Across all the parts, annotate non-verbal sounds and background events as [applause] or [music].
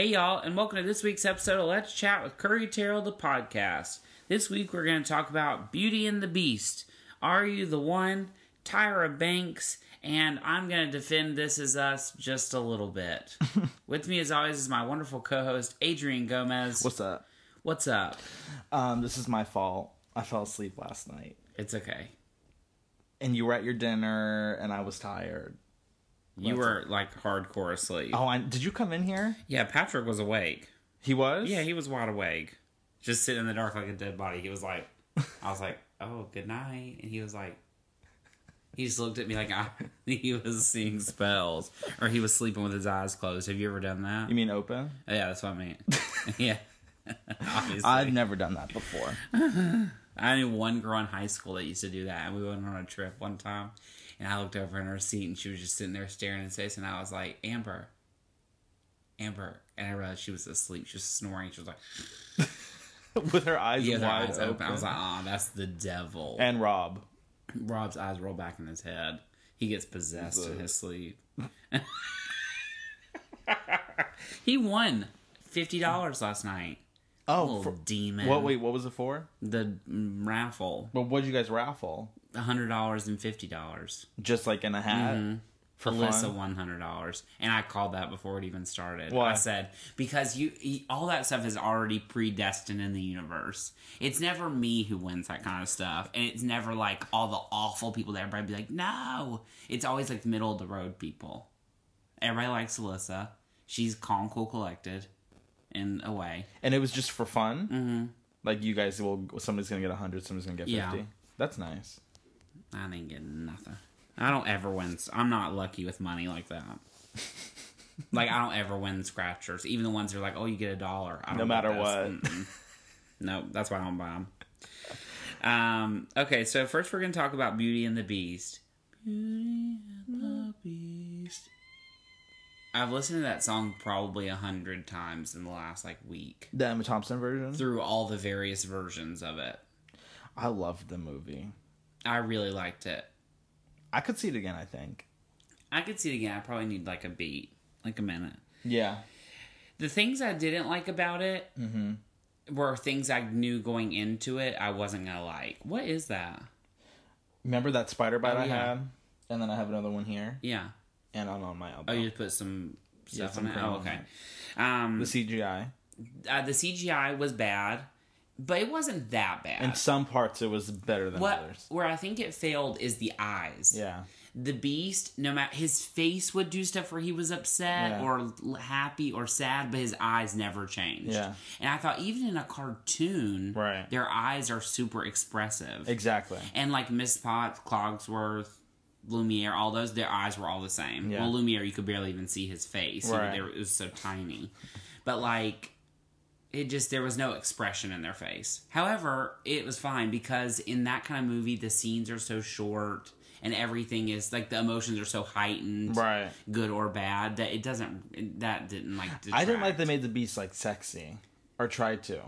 Hey, y'all, and welcome to this week's episode of Let's Chat with Curry Terrell, the podcast. This week we're going to talk about Beauty and the Beast. Are you the one? Tyra Banks, and I'm going to defend This Is Us just a little bit. [laughs] with me, as always, is my wonderful co host, Adrian Gomez. What's up? What's up? Um, this is my fault. I fell asleep last night, It's okay. and you were at your dinner, and I was tired. You That's were like hardcore asleep. Oh, I, did you come in here? Yeah, Patrick was awake. He was. Yeah, he was wide awake, just sitting in the dark like a dead body. He was like, I was like, "Oh, good night," and he was like, he just looked at me like I, [laughs] he was seeing spells, or he was sleeping with his eyes closed. Have you ever done that? You mean open? Yeah, that's what I mean. [laughs] yeah, [laughs] obviously. I've never done that before. I knew one girl in high school that used to do that, and we went on a trip one time, and I looked over in her seat, and she was just sitting there staring in space, and I was like, Amber, Amber, and I realized she was asleep. She was snoring. She was like. [laughs] With her eyes Yeah, wide eyes open. open. I was like, oh, that's the devil. and Rob. Rob's eyes roll back in his head. He gets possessed in his sleep. [laughs] [laughs] he won fifty dollars last night. Oh, for, demon. what? Wait, what was it for? The raffle. But what did you guys raffle? hundred dollars and fifty dollars. Just like in a hat mm-hmm. for Alyssa won hundred dollars, and I called that before it even started. Why? I said because you you- all that stuff is already predestined in the universe. It's never me who wins that kind of stuff, and it's never like all the awful people that everybody be like, no. It's always like the middle of the road people. Everybody likes Alyssa. She's calm, cool, collected, in a way. And it was just for fun. Mm-hmm. Like you guys will. Somebody's gonna get a hundred. Somebody's gonna get fifty. Yeah. That's nice. I didn't get nothing. I don't ever win. I'm not lucky with money like that. [laughs] like I don't ever win scratchers, even the ones that are like, "Oh, you get a dollar." No matter what. No, that's why I don't buy them. Um. Okay, so first we're gonna talk about Beauty and the Beast. Beauty and the Beast. I've listened to that song probably a hundred times in the last like week The Emma Thompson version. through all the various versions of it. I loved the movie. I really liked it. I could see it again. I think. I could see it again. I probably need like a beat, like a minute. Yeah. The things I didn't like about it mm-hmm. were things I knew going into it I wasn't gonna like. What is that? Remember that spider bite Oh, I yeah. had, and then I have another one here, Yeah. And on on my elbow. Oh, you just put some Yeah, stuff some on it. Oh, okay. Um, the CGI. uh, the CGI was bad, but it wasn't that bad. In some parts, it was better than what others. where I think it failed is the eyes. Yeah. the beast no matter his face would do stuff where he was upset Yeah. or happy or sad but his eyes never changed Yeah. and i thought even in a cartoon Right. their eyes are super expressive Exactly. and like miss potts Cogsworth lumiere all those their eyes were all the same Yeah. well lumiere you could barely even see his face You know, they it was so tiny but like it just there was no expression in their face however it was fine because in that kind of movie the scenes are so short and everything is like the emotions are so heightened Right. good or bad that it doesn't that didn't like I didn't like they made the beast like sexy, or tried to.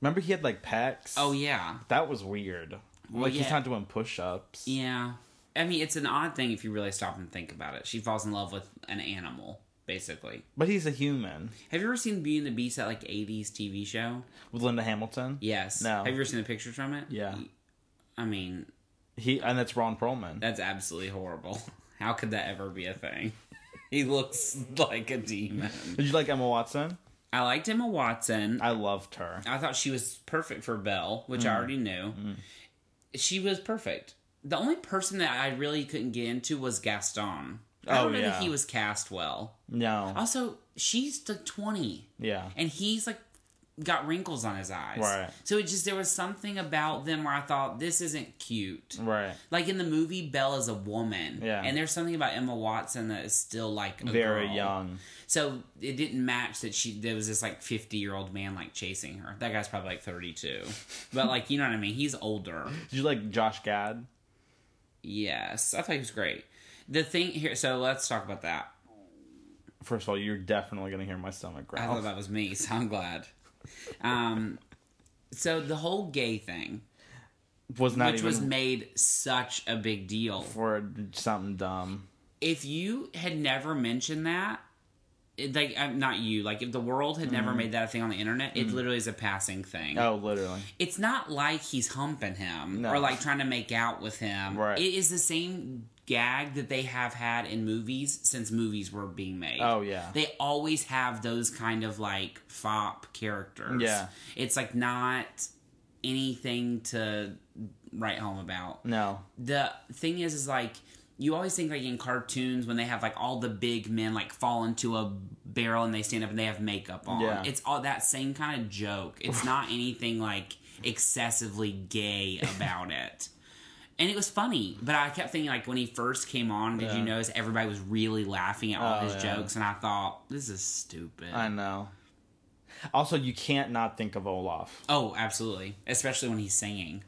Remember he had like pecs. oh yeah that was weird. Well, like he's not doing push-ups. yeah i mean it's an odd thing if you really stop and think about it she falls in love with an animal basically But he's a human. have you ever seen beauty and the beast that like 80s tv show With Linda Hamilton. yes No. have you ever seen the pictures from it Yeah. i mean He and that's Ron Perlman. That's absolutely horrible. [laughs] How could that ever be a thing? [laughs] He looks like a demon. Did you like Emma Watson? I liked Emma Watson. I loved her. I thought she was perfect for Belle, which I mm. already knew. Mm. She was perfect. The only person that I really couldn't get into was Gaston. I Oh, don't know yeah. that he was cast well. No. Also, she's like 20, Yeah. and he's like got wrinkles on his eyes. Right. So it just, there was something about them where I thought, this isn't cute. Right. Like in the movie, Belle is a woman. Yeah. And there's something about Emma Watson that is still like a Very girl. young. So it didn't match that she there was this like 50 year old man like chasing her. That guy's probably like 32. but like, you know what I mean? He's older. Did you like Josh Gad? Yes. I thought he was great. The thing here, so let's talk about that. First of all, you're definitely gonna hear my stomach growl. I thought that was me, so I'm glad. Um, so the whole gay thing, Was not which even was made such a big deal. for something dumb. If you had never mentioned that, it, like I'm not you. Like if the world had never mm-hmm. made that a thing on the internet, it mm-hmm. literally is a passing thing. Oh, literally. It's not like he's humping him No. or like trying to make out with him. Right. It is the same gag that they have had in movies since movies were being made. Oh, yeah. They always have those kind of like fop characters. Yeah. It's like not anything to write home about No. the thing is is like you always think like in cartoons when they have like all the big men like fall into a barrel and they stand up and they have makeup on Yeah. it's all that same kind of joke it's not [laughs] anything like excessively gay about it and it was funny but i kept thinking like when he first came on did Yeah. you notice everybody was really laughing at all Oh, his yeah. jokes and i thought this is stupid I know. Also, you can't not think of Olaf. Oh, absolutely. Especially when he's singing.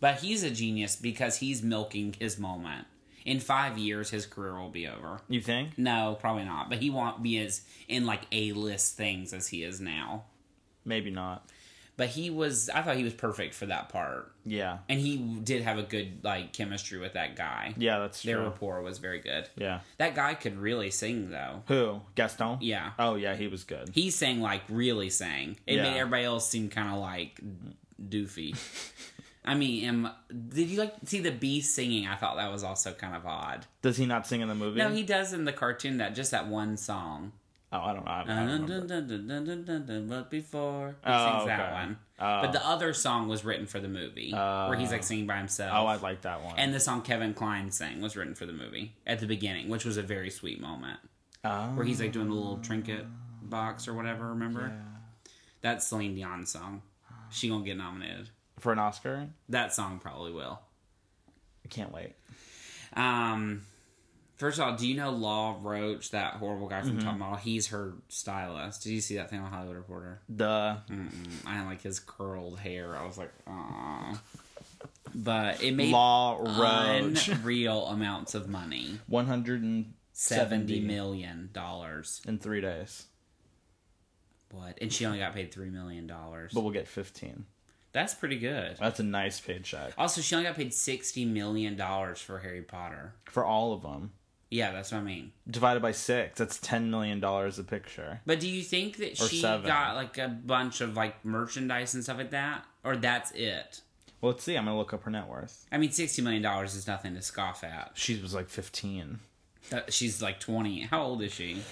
But he's a genius because he's milking his moment. In five years, his career will be over. You think? No, probably not. But he won't be as in like A list things as he is now. Maybe not. But he was. I thought he was perfect for that part, Yeah. and he did have a good like chemistry with that guy. Yeah, that's true. Their true. rapport was very good. Yeah. That guy could really sing though. Who? Gaston? Yeah, Oh, yeah, he was good. he sang like really sang. It Yeah. made everybody else seem kind of like doofy. [laughs] I mean, am, did you like see the bee singing? I thought that was also kind of odd. Does he not sing in the movie? No, he does in the cartoon that just that one song. Oh, I don't know. I, I don't remember. But before he Oh, sings that okay. one, Oh. but the other song was written for the movie where he's like singing by himself. Oh, I like that one. and the song Kevin Kline sang was written for the movie at the beginning, which was a very sweet moment oh, where he's like doing the little trinket box or whatever. Remember? Yeah. That's Celine Dion's song. She gonna get nominated. For an Oscar. That song probably will. I can't wait. Um, first of all, do you know Law Roach, that horrible guy Mm-hmm. from Top Model? He's her stylist. Did you see that thing on Hollywood Reporter? Duh. Mm-mm. I like his curled hair. I was like, ah. But it made Law Roach. unreal amounts of money. One hundred and seventy million dollars. in three days, What? And she only got paid three million dollars. but we'll get fifteen. That's pretty good. That's a nice paycheck Also, she only got paid sixty million dollars for Harry Potter. for all of them. Yeah, that's what I mean. Divided by six, that's ten million dollars a picture. But do you think that Or she seven. got like a bunch of like merchandise and stuff like that, or that's it? Well, let's see. I'm gonna look up her net worth. I mean, sixty million dollars is nothing to scoff at. She was like fifteen. That- She's like twenty. How old is she?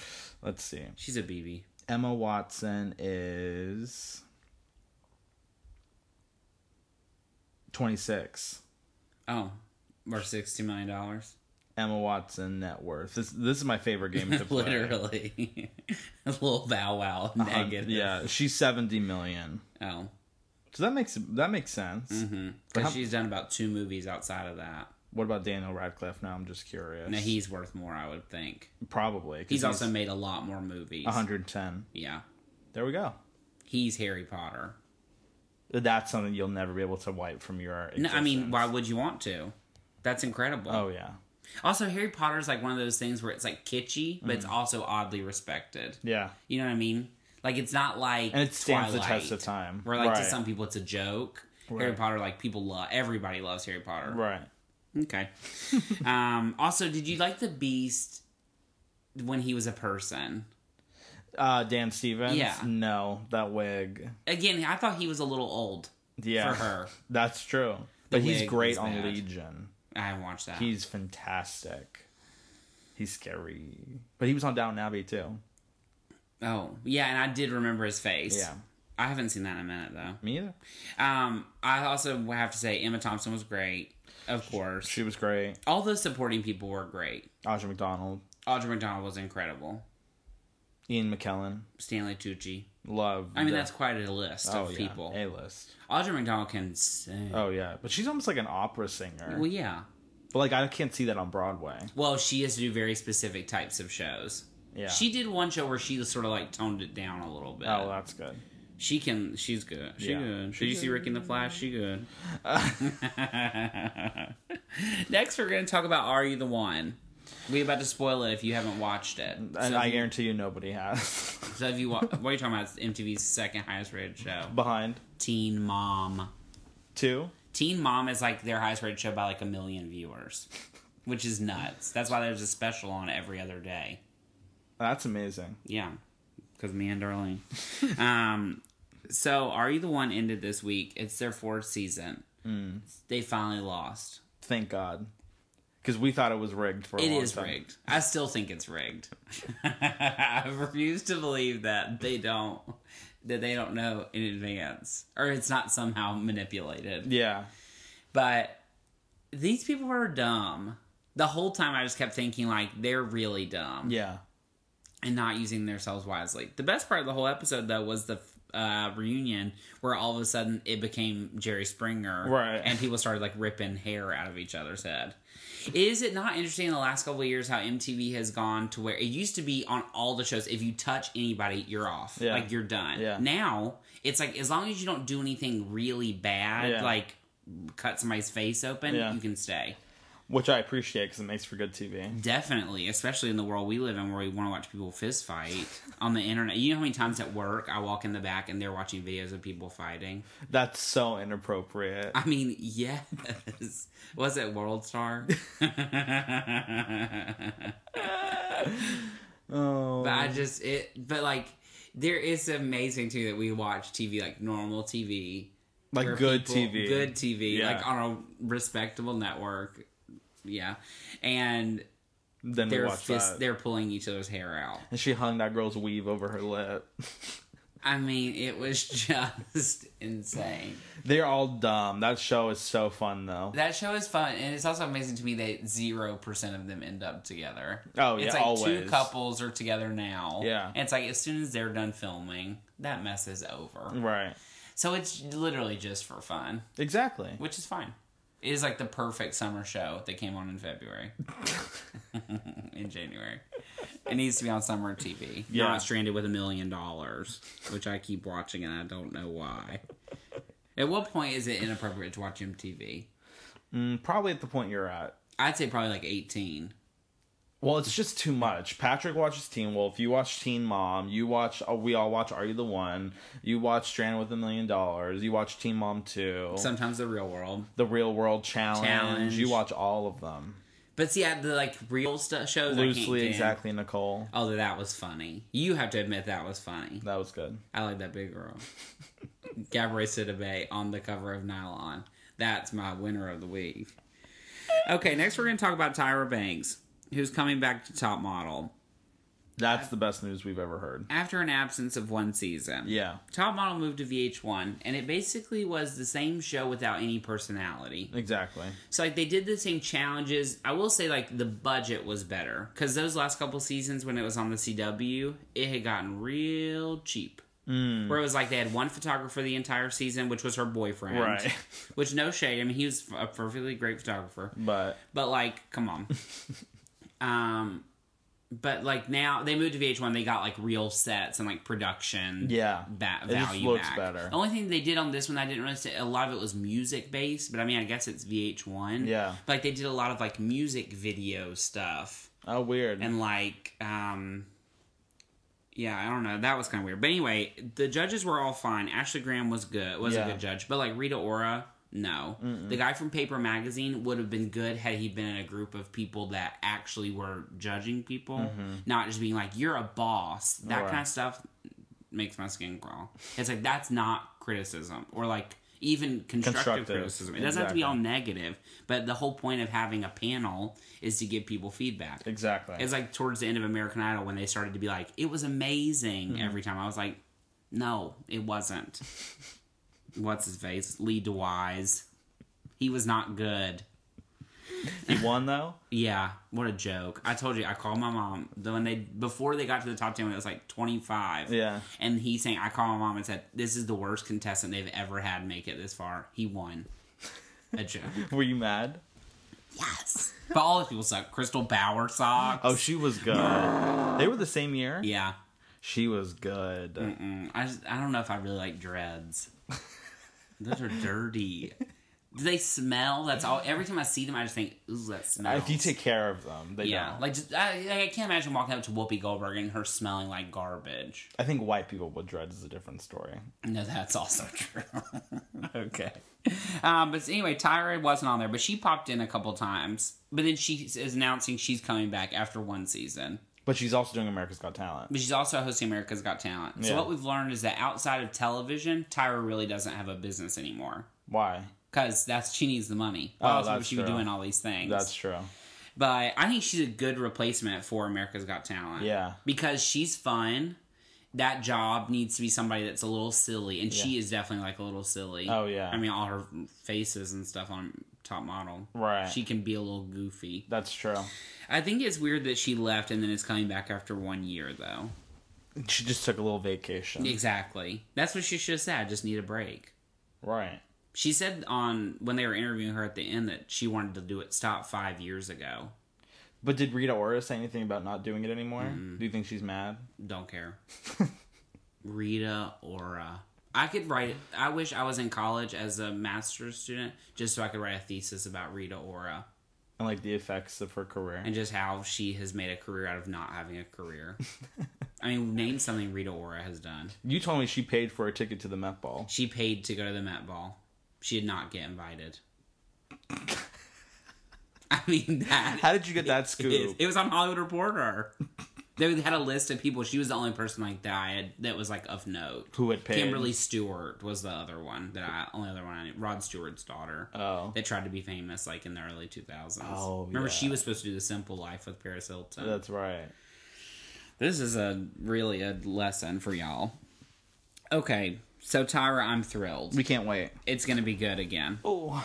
Let's see. She's a BB. Emma Watson is twenty six. Oh, worth sixty million dollars. Emma Watson net worth. This this is my favorite game to [laughs] play. Literally, [laughs] a little bow wow Uh, negative. yeah, she's seventy million. Oh, So that makes that makes sense. mm-hmm. But she's done about two movies outside of that. What about Daniel Radcliffe? Now I'm just curious. Now he's worth more, I would think. Probably. 'cause He's, also made a lot more movies. 110. Yeah, There we go. he's Harry Potter. That's something you'll never be able to wipe from your. No, I mean, why would you want to? That's incredible. Oh yeah, Also, Harry Potter's like one of those things where it's like kitschy, but it's also oddly respected. yeah, You know what I mean? Like it's not like and it stands Twilight, the test of time. Where like to some people it's a joke. Harry Potter, like people love everybody loves Harry Potter. Right. Okay. [laughs] um, also, did you like the Beast when he was a person? Uh, Dan Stevens. Yeah. No, that wig. Again, I thought he was a little old Yeah, for her. [laughs] That's true. But he's great on bad. Legion. I watched that. He's fantastic. He's scary. But he was on Downton Abbey too. oh, yeah, and I did remember his face. Yeah. I haven't seen that in a minute though. Me either. Um, I also have to say Emma Thompson was great, of course. She was great. All those supporting people were great. Audra McDonald. Audra McDonald was incredible. Ian McKellen. Stanley Tucci. Love. I mean, that's quite a list oh, of yeah. people. A list. Audra McDonald can sing. Oh yeah, but she's almost like an opera singer. Well, yeah. But like I can't see that on Broadway. Well, she has to do very specific types of shows. Yeah. She did one show where she sort of like toned it down a little bit. oh, that's good. She can. She's good. She Yeah. good. She Did you see. Ricki and the Flash? She good. [laughs] [laughs] Next, we're going to talk about Are You the One? We about to spoil it if you haven't watched it. And so, I you, guarantee you nobody has. [laughs] so if you wa- what are you talking about? It's MTV's second highest rated show, Behind Teen Mom. two. Teen Mom is like their highest rated show by like a million viewers, which is nuts. That's why there's a special on every other day. That's amazing. Yeah, because me and Darlene. [laughs] um, so Are You the One ended this week. It's their fourth season. Mm. They finally lost. Thank God. Because we thought it was rigged for a It long is time. rigged. I still think it's rigged. [laughs] I refuse to believe that they don't that they don't know in advance or it's not somehow manipulated. Yeah. But these people are dumb. The whole time I just kept thinking like they're really dumb Yeah. and not using themselves wisely. The best part of the whole episode though was the uh, reunion where all of a sudden it became Jerry Springer, Right. And people started like ripping hair out of each other's head. Is it not interesting in the last couple of years how MTV has gone to where it used to be on all the shows if you touch anybody you're off, Yeah. like you're done. Yeah. Now it's like as long as you don't do anything really bad, Yeah. like cut somebody's face open, you can stay. Which I appreciate because it makes for good TV. Definitely, especially in the world we live in where we want to watch people fist fight on the internet. You know how many times at work I walk in the back and they're watching videos of people fighting? That's so inappropriate. I mean, yes. [laughs] Was it World Star? [laughs] [laughs] oh, but. I just it but like there is amazing too that we watch TV like normal TV. Like good people- TV. Good TV. Yeah. Like on a respectable network. Yeah. And then they're fist they're pulling each other's hair out. And she hung that girl's weave over her lip. [laughs] I mean, it was [laughs] just insane. They're all dumb. That show is so fun though. That show is fun, and it's also amazing to me that zero percent of them end up together. Oh, it's yeah, like two couples are together now. Yeah. and it's like as soon as they're done filming, that mess is over. Right. So it's literally just for fun, Exactly. which is fine. It is like the perfect summer show that came on in February, [laughs] in January. It needs to be on summer TV, Yeah. not stranded with a million dollars, which I keep watching and I don't know why. At what point is it inappropriate to watch MTV? Mm, probably at the point you're at. I'd say probably like 18. Well, it's just too much. Patrick watches Teen Wolf. You watch Teen Mom. You watch. Uh, we all watch Are You the One? You watch Stranded with a Million Dollars. You watch Teen Mom Two. Sometimes the real world. the Real World Challenge. Challenge. You watch all of them But see, at the like real stuff shows, loosely. Exactly, Nicole. Oh, that was funny. You have to admit that was funny. That was good. I like that big girl. [laughs] Gabrielle Sidibe on the cover of Nylon. That's my winner of the week. Okay, next we're going to talk about Tyra Banks, who's coming back to Top Model That's the best news we've ever heard. after an absence of one season. Yeah, Top Model moved to VH1, and it basically was the same show without any personality. exactly. So like they did the same challenges. I will say like the budget was better because those last couple seasons when it was on the CW, it had gotten real cheap. Mm. Where it was like they had one photographer the entire season, which was her boyfriend. Right. [laughs] Which no shade. I mean, he was a perfectly great photographer. But But like, come on. [laughs] um, but like now they moved to VH1, they got like real sets and like production. yeah, Ba- It just value looks back. better. The only thing they did on this one I didn't really say a lot of it was music based, but I mean I guess it's VH1. Yeah. But, like they did a lot of like music video stuff oh weird. and like um yeah, I don't know. That was kind of weird. But anyway, the judges were all fine. Ashley Graham was good. Was Yeah. a good judge. But like Rita Ora, no. The guy from Paper Magazine would have been good had he been in a group of people that actually were judging people, not just being like you're a boss. That Mm-hmm. Right. kind of stuff makes my skin crawl. It's like that's not criticism or like even constructive, Constructive. criticism. It doesn't have to be all negative, but the whole point of having a panel is to give people feedback. exactly. It's like towards the end of American Idol when they started to be like, it was amazing Mm-hmm. every time. I was like, no, it wasn't. [laughs] What's his face? Lee DeWyze. He was not good. he won though. Yeah, what a joke. I told you, I called my mom. the- When they before they got to the top ten, it was like twenty five. Yeah. And he's saying, I called my mom and said, This is the worst contestant they've ever had make it this far. He won. A joke. [laughs] Were you mad? yes. But all the people suck. Crystal Bauer sucks. Oh, she was good. they were the same year. yeah. She was good. Mm, I just, I don't know if I really like dreads. [laughs] Those are dirty. Do they smell? That's all. Every time I see them, I just think, ooh, that smells. If you take care of them, they yeah, don't. like just, I, I can't imagine walking up to Whoopi Goldberg and her smelling like garbage. I think white people with dreads is a different story. No, that's also true. [laughs] okay. Um, but anyway, Tyra wasn't on there, but she popped in a couple times. But then she is announcing she's coming back after one season. But she's also doing America's Got Talent. But she's also hosting America's Got Talent. So Yeah. what we've learned is that outside of television, Tyra really doesn't have a business anymore. Why? Because that's she needs the money. Oh, Why would that's she be doing all these things? That's true. But I think she's a good replacement for America's Got Talent. Yeah. Because she's fun. That job needs to be somebody that's a little silly, and she is definitely like a little silly. Oh, yeah. I mean, all her faces and stuff on Top Model. Right. She can be a little goofy. That's true. I think it's weird that she left and then is coming back after one year, though. She just took a little vacation. Exactly. That's what she should have said. I just need a break. Right. She said on when they were interviewing her at the end that she wanted to do it stop five years ago. But did Rita Ora say anything about not doing it anymore? Mm-hmm. Do you think she's mad? Don't care. [laughs] Rita Ora. I could write. I wish I was in college as a master's student just so I could write a thesis about Rita Ora And like the effects of her career. and just how she has made a career out of not having a career. I mean, name something Rita Ora has done. you told me she paid for a ticket to the Met Ball. She paid to go to the Met Ball. She did not get invited. [laughs] I mean that. How did you get that [laughs] It, scoop? it was on Hollywood Reporter. They had a list of people. She was the only person like that I had, that was like of note. Who had paid? Kimberly Stewart was the other one that I only other one I knew. Rod Stewart's daughter. Oh. That tried to be famous like in the early two thousands. Oh, Remember yeah. she was supposed to do the simple life with Paris Hilton. That's right. This is a really a lesson for y'all. Okay, so Tyra, I'm thrilled. We can't wait. It's gonna be good again. Oh.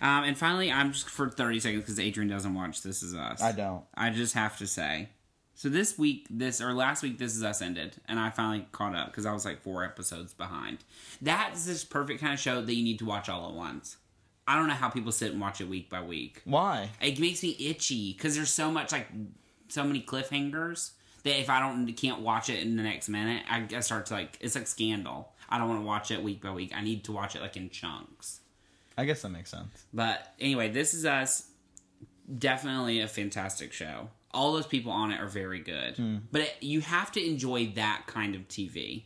Um, and finally, I'm just for 30 seconds because Adrian doesn't watch This Is Us. I don't. I just have to say. So this week, this or last week, This Is Us ended, and I finally caught up because I was like four episodes behind. That's this perfect kind of show that you need to watch all at once. I don't know how people sit and watch it week by week. Why? It makes me itchy because there's so much like so many cliffhangers that if I don't can't watch it in the next minute, I, I start to like it's like Scandal. I don't want to watch it week by week. I need to watch it like in chunks. I guess that makes sense. But anyway, this is us. Definitely a fantastic show. All those people on it are very good. But it, you have to enjoy that kind of TV.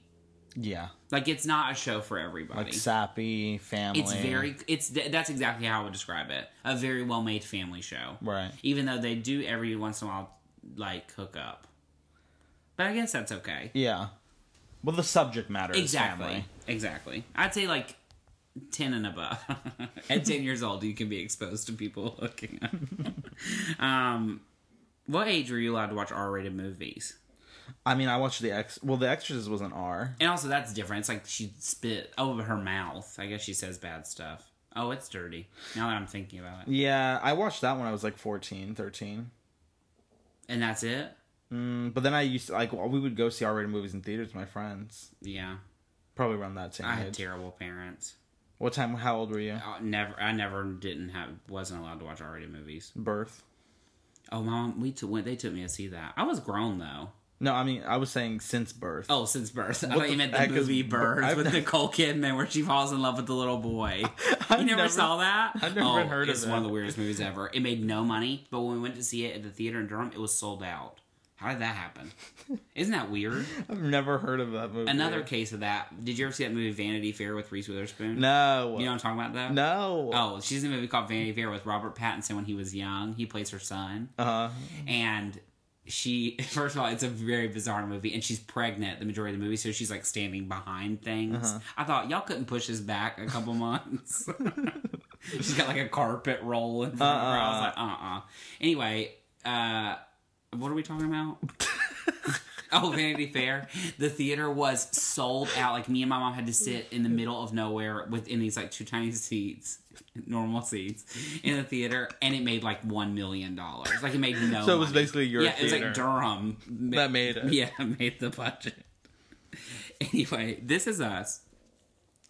Yeah. Like it's not a show for everybody. Like sappy family. it's very. It's that's exactly how I would describe it. A very well made family show. right. Even though they do every once in a while like hook up. But I guess that's okay. Yeah. Well, the subject matter is Exactly. Exactly. I'd say like 10 and above. [laughs] At 10 years old, you can be exposed to people hooking up. [laughs] um, what age were you allowed to watch R rated movies? I mean, I watched the X. Well, the Extras was an R. And also, that's different. It's like she spit over her mouth. I guess she says bad stuff. Oh, it's dirty. Now that I'm thinking about it. Yeah, I watched that when I was like 14, 13. And that's it? Mm, but then I used to, like, we would go see R rated movies in theaters with my friends. Yeah. Probably around that same I had age. terrible parents. What time, how old were you? I never, I never didn't have, wasn't allowed to watch R rated movies. Birth? Oh, mom, we took, went, they took me to see that. I was grown though. No, I mean, I was saying since birth. Oh, since birth. I What thought the you meant the is movie Bir- Birth I've with never- Nicole Kidman where she falls in love with the little boy. [laughs] I've You never, never- saw that? I've never oh, heard of it. It's one of the weirdest movies ever. It made no money, but when we went to see it at the theater in Durham, it was sold out. How did that happen? Isn't that weird? [laughs] I've never heard of that movie. Another case of that. Did you ever see that movie Vanity Fair with Reese Witherspoon? No. You know what I'm talking about though? No. Oh, she's in a movie called Vanity Fair with Robert Pattinson when he was young. He plays her son. Uh, huh. and she [laughs] first of all it's a very bizarre movie and she's pregnant the majority of the movie so she's like standing behind things Uh-huh. i thought y'all couldn't push this back a couple [laughs] months she's got like a carpet roll in front of her i was like uh-uh anyway uh what are we talking about [laughs] Oh, Vanity Fair. The theater was sold out. Like me and my mom had to sit in the middle of nowhere within these like two tiny seats, normal seats in the theater, and it made like one million dollars. Like it made no. So it was money. basically your yeah. It's like Durham That made it. [laughs] Yeah, made the budget. Anyway, this is us.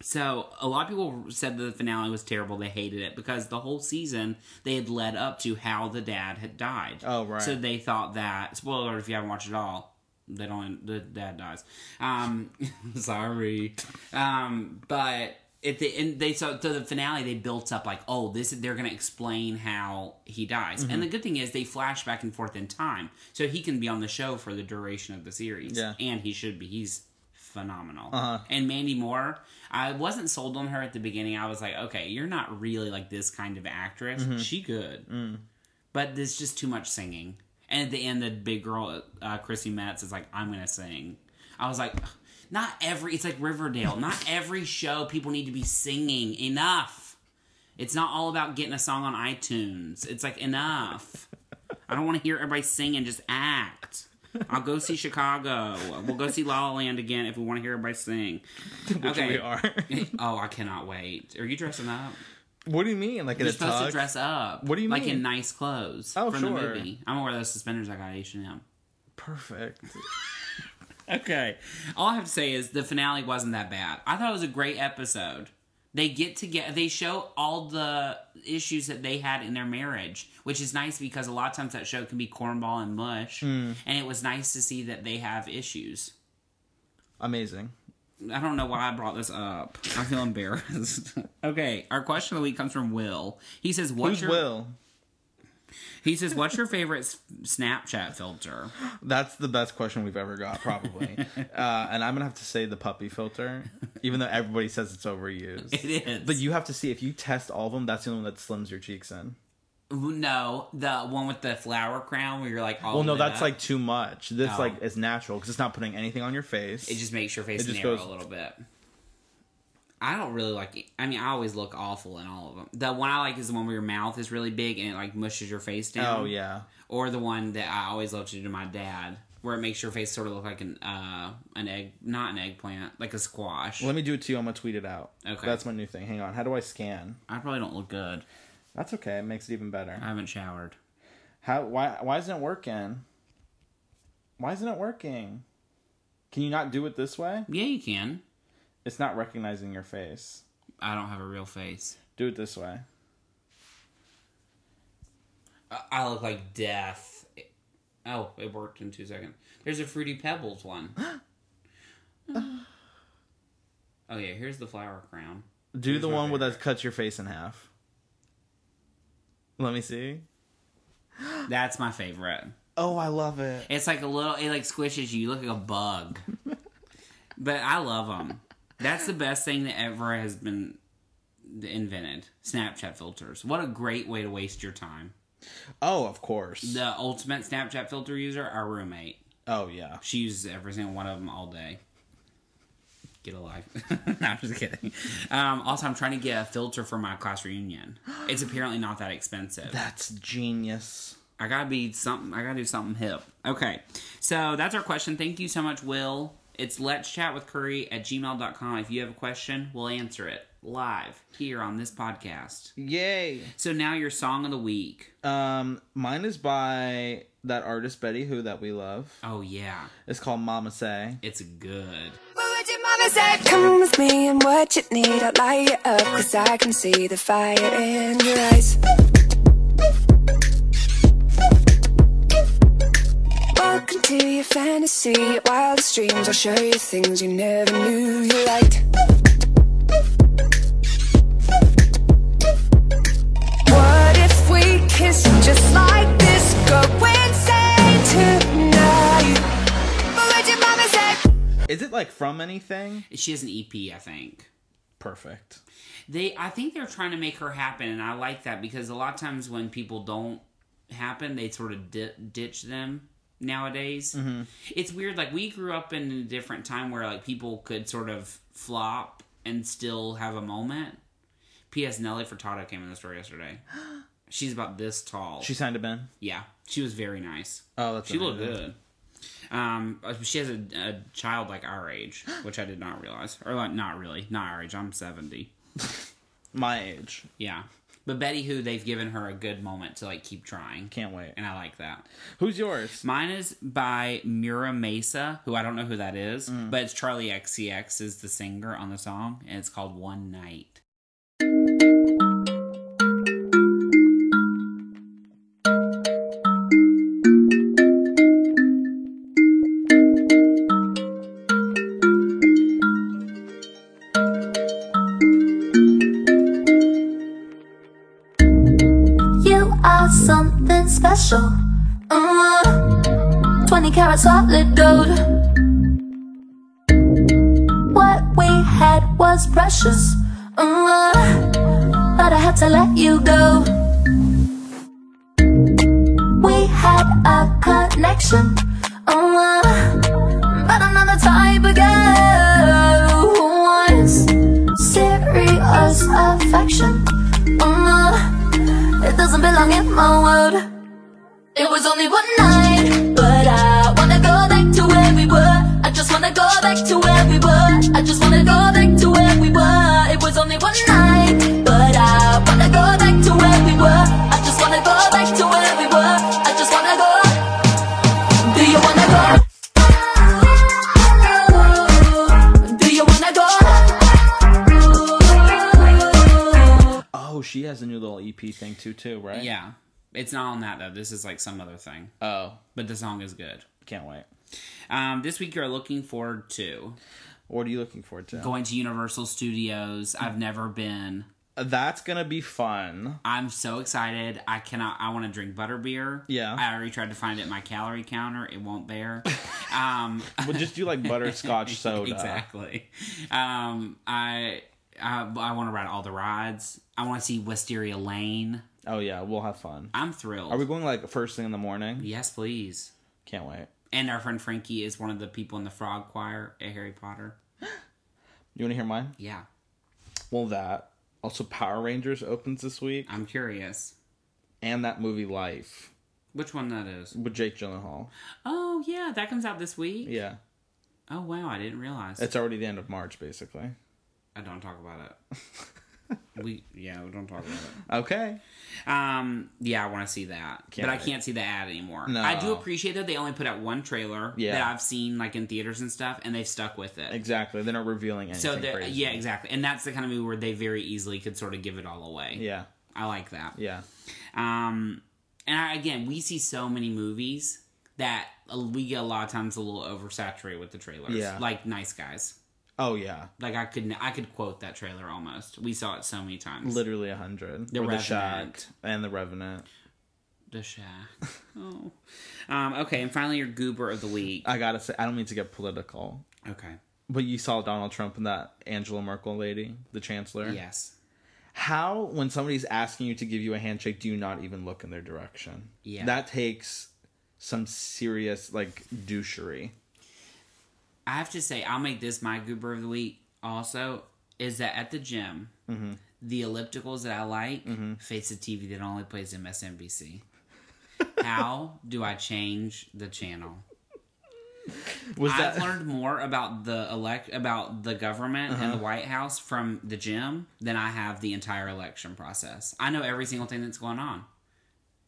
So a lot of people said that the finale was terrible. They hated it because the whole season they had led up to how the dad had died. Oh, right. So they thought that spoiler alert if you haven't watched it all, they don't. The dad dies. Um, [laughs] sorry. Um, but if they and they so to the finale they built up like oh this they're gonna explain how he dies Mm-hmm. and the good thing is they flash back and forth in time so he can be on the show for the duration of the series Yeah. and he should be he's phenomenal Uh-huh. and Mandy Moore I wasn't sold on her at the beginning I was like okay you're not really like this kind of actress Mm-hmm. she good Mm. but there's just too much singing And at the end, the big girl, uh, Chrissy Metz, is like, "I'm gonna sing." I was like, "Not every." It's like Riverdale. Not [laughs] every show people need to be singing. Enough. It's not all about getting a song on iTunes. It's like enough. I don't want to hear everybody sing And just act. I'll go see Chicago. We'll go see La La Land again if we want to hear everybody sing. [laughs] Which Okay. we are. [laughs] oh, I cannot wait. Are you dressing up? what do you mean? Like You're a supposed to dress up. What do you like mean? in nice clothes Oh, from the sure. movie. I'm gonna wear those suspenders I got at H&M. Perfect. [laughs] Okay. All I have to say is the finale wasn't that bad. I thought it was a great episode. They get together. They show all the issues that they had in their marriage, which is nice because a lot of times that show can be cornball and mush, Hmm. and it was nice to see that they have issues. Amazing. I don't know why I brought this up. I feel embarrassed. [laughs] okay, our question of the week comes from Will. He says, "What's Who's your Will? He says, "What's your favorite Snapchat filter?" That's the best question we've ever got, probably. [laughs] uh, and I'm gonna have to say the puppy filter, even though everybody says it's overused. It is. But you have to see if you test all of them. That's the only one that slims your cheeks in. no, the one with the flower crown where you're like, all Well, no, that's up. like too much. This Oh. like is natural because it's not putting anything on your face. it just makes your face It just narrow goes- a little bit. I don't really like. it. I mean, I always look awful in all of them. The one I like is the one where your mouth is really big and it like mushes your face down. oh yeah, Or the one that I always love to do to my dad, where it makes your face sort of look like an uh an egg, not an eggplant, like a squash. let me do it to you. I'm gonna tweet it out. Okay. that's my new thing. Hang on. How do I scan? I probably don't look good. That's okay. It makes it even better. I haven't showered. How? Why? Why isn't it working? Why isn't it working? Can you not do it this way? Yeah, you can. It's not recognizing your face. I don't have a real face. Do it this way. I- I look like death. Oh, it worked in two seconds. There's a Fruity Pebbles one. [gasps] oh yeah, here's the flower crown. Do Here's the one where favorite. that cuts your face in half. Let me see. That's my favorite. Oh, I love it. It's like a little. It like squishes you. You look like a bug. [laughs] but I love them. That's the best thing that ever has been invented. Snapchat filters. What a great way to waste your time. Oh, of course. The ultimate Snapchat filter user, our roommate. Oh yeah. She uses every single one of them all day. Get a life. [laughs] no, I'm just kidding. Um, also, I'm trying to get a filter for my class reunion. It's apparently not that expensive. That's genius. I gotta be something. I gotta do something hip. Okay, so that's our question. Thank you so much, Will. It's let's chat with curry at gmail.com. If you have a question, we'll answer it live here on this podcast. Yay. So now your song of the week. Um, mine is by that artist Betty Who that we love. Oh yeah, It's called Mama Say. it's good. What would your mama say? Come with me and what you need. I'll light you up, cause I can see the fire in your eyes. Fantasy, your wildest dreams. I'll show you things you never knew you liked. What if we kissed just like this? Go insane tonight. What would your mama say? Is it like from anything? She has an EP, I think. Perfect. They, I think they're trying to make her happen, and I like that because a lot of times when people don't happen, they sort of di- ditch them nowadays. It's weird. Like we grew up in a different time where like people could sort of flop and still have a moment. P.S. Nelly Furtado came in the store yesterday. [gasps] She's about this tall. She signed a bin. yeah, she was very nice. Oh, that's She looked good. Um, uh, she has a, a child like our age, [gasps] which I did not realize, or like not really, not our age. I'm seventy. [laughs] My age. Yeah, but Betty, who they've given her a good moment to like keep trying, Can't wait. and I like that. Who's yours? Mine is by Mura Masa, who I don't know who that is, Mm. but it's Charli XCX is the singer on the song, and it's called One Night. Connection. Oh, uh, but I'm not the type of girl who wants serious affection. Oh, uh, it doesn't belong in my world. It was only one night, but I wanna go back to where we were. I just wanna go back to where we were. I just wanna go back to where we were. EP thing too, too, right? Yeah. It's not on that though. This is like some other thing. Oh, But the song is good. can't wait. Um, this week you're looking forward to What are you looking forward to? going to Universal Studios. I've never been. That's gonna be fun. I'm so excited. I cannot. I want to drink butterbeer. Yeah. I already tried to find it in my calorie counter. It won't there. [laughs] Um, We'll just do like butterscotch [laughs] soda. exactly. Um, I I, I want to ride all the rides. I want to see Wisteria Lane. Oh yeah, we'll have fun. I'm thrilled. Are we going like first thing in the morning? Yes, please. Can't wait. And our friend Frankie is one of the people in the Frog Choir at Harry Potter. [gasps] You want to hear mine? Yeah, Well, that. Also, Power Rangers opens this week, I'm curious. and that movie Life Which one that is? with Jake Gyllenhaal. Oh yeah, that comes out this week. Yeah, Oh wow, I didn't realize. it's already the end of March, basically. I don't talk about it. [laughs] we yeah, we don't talk about it. Okay. Um, yeah, I want to see that, Can't but I can't see the ad anymore. No. I do appreciate that they only put out one trailer Yeah. that I've seen like in theaters and stuff, and they've stuck with it. Exactly. They're not revealing anything. so they're- crazy. yeah, exactly, and that's the kind of movie where they very easily could sort of give it all away. Yeah. I like that. Yeah. Um, and I, again, we see so many movies that we get a lot of times a little oversaturated with the trailers. Yeah. like Nice Guys. Oh yeah. Like I could I could quote that trailer almost. We saw it so many times. Literally a hundred. The the. Shack and the Revenant. The Shack. [laughs] Oh. Um, okay, and finally your goober of the week. I gotta say, I don't mean to get political, Okay. but you saw Donald Trump and that Angela Merkel lady, the chancellor. Yes. How, when somebody's asking you to give you a handshake, do you not even look in their direction? Yeah. That takes some serious like douchery. I have to say, I'll make this my goober of the week also, is that at the gym, Mm-hmm. the ellipticals that I like face a TV that only plays MSNBC. How do I change the channel? Was I've that learned more about the elect about the government and the Uh-huh. White House from the gym than I have the entire election process. I know every single thing that's going on,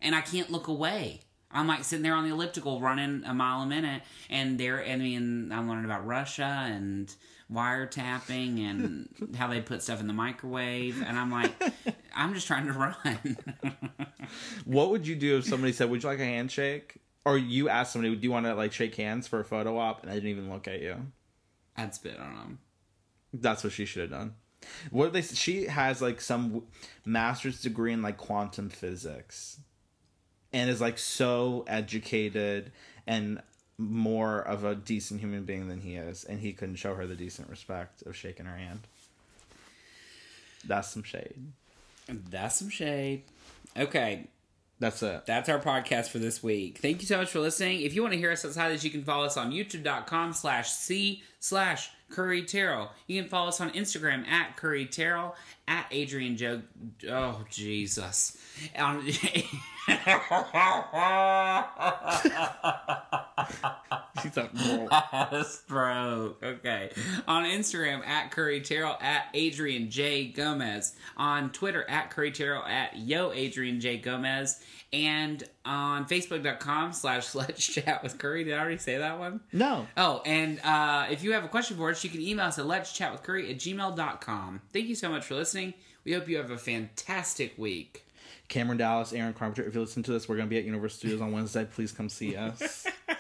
and I can't look away. I'm like sitting there on the elliptical running a mile a minute, and there. I mean, I'm learning about Russia and wiretapping and [laughs] how they put stuff in the microwave, and I'm like, [laughs] I'm just trying to run. What would you do if [laughs] somebody said, "Would you like a handshake?" Or you asked somebody, "Do you want to like shake hands for a photo op?" And they didn't even look at you. I'd spit on them. That's what she should have done. What they she has like some master's degree in like quantum physics, and is like so educated and more of a decent human being than he is, and he couldn't show her the decent respect of shaking her hand. That's some shade. That's some shade. Okay, That's it. that's our podcast for this week. Thank you so much for listening. If you want to hear us outside this, you can follow us on youtube.com slash C slash Curry Terrell. You can follow us on Instagram at Curry Terrell, at Adrian Joe. Oh, Jesus. On, [laughs] [laughs] She's like, [laughs] stroke. Okay. On Instagram at Curry Terrell at Adrian J Gomez. On Twitter at Curry Terrell at Yo Adrian J Gomez. And on Facebook.com slash Let's Chat with Curry. Did I already say that one? no. Oh, and uh, if you have a question for us, you can email us at let's chat with curry at gmail.com. Thank you so much for listening. We hope you have a fantastic week. Cameron Dallas, Aaron Carpenter. If you listen to this, we're gonna be at Universal Studios on Wednesday. Please come see us. [laughs]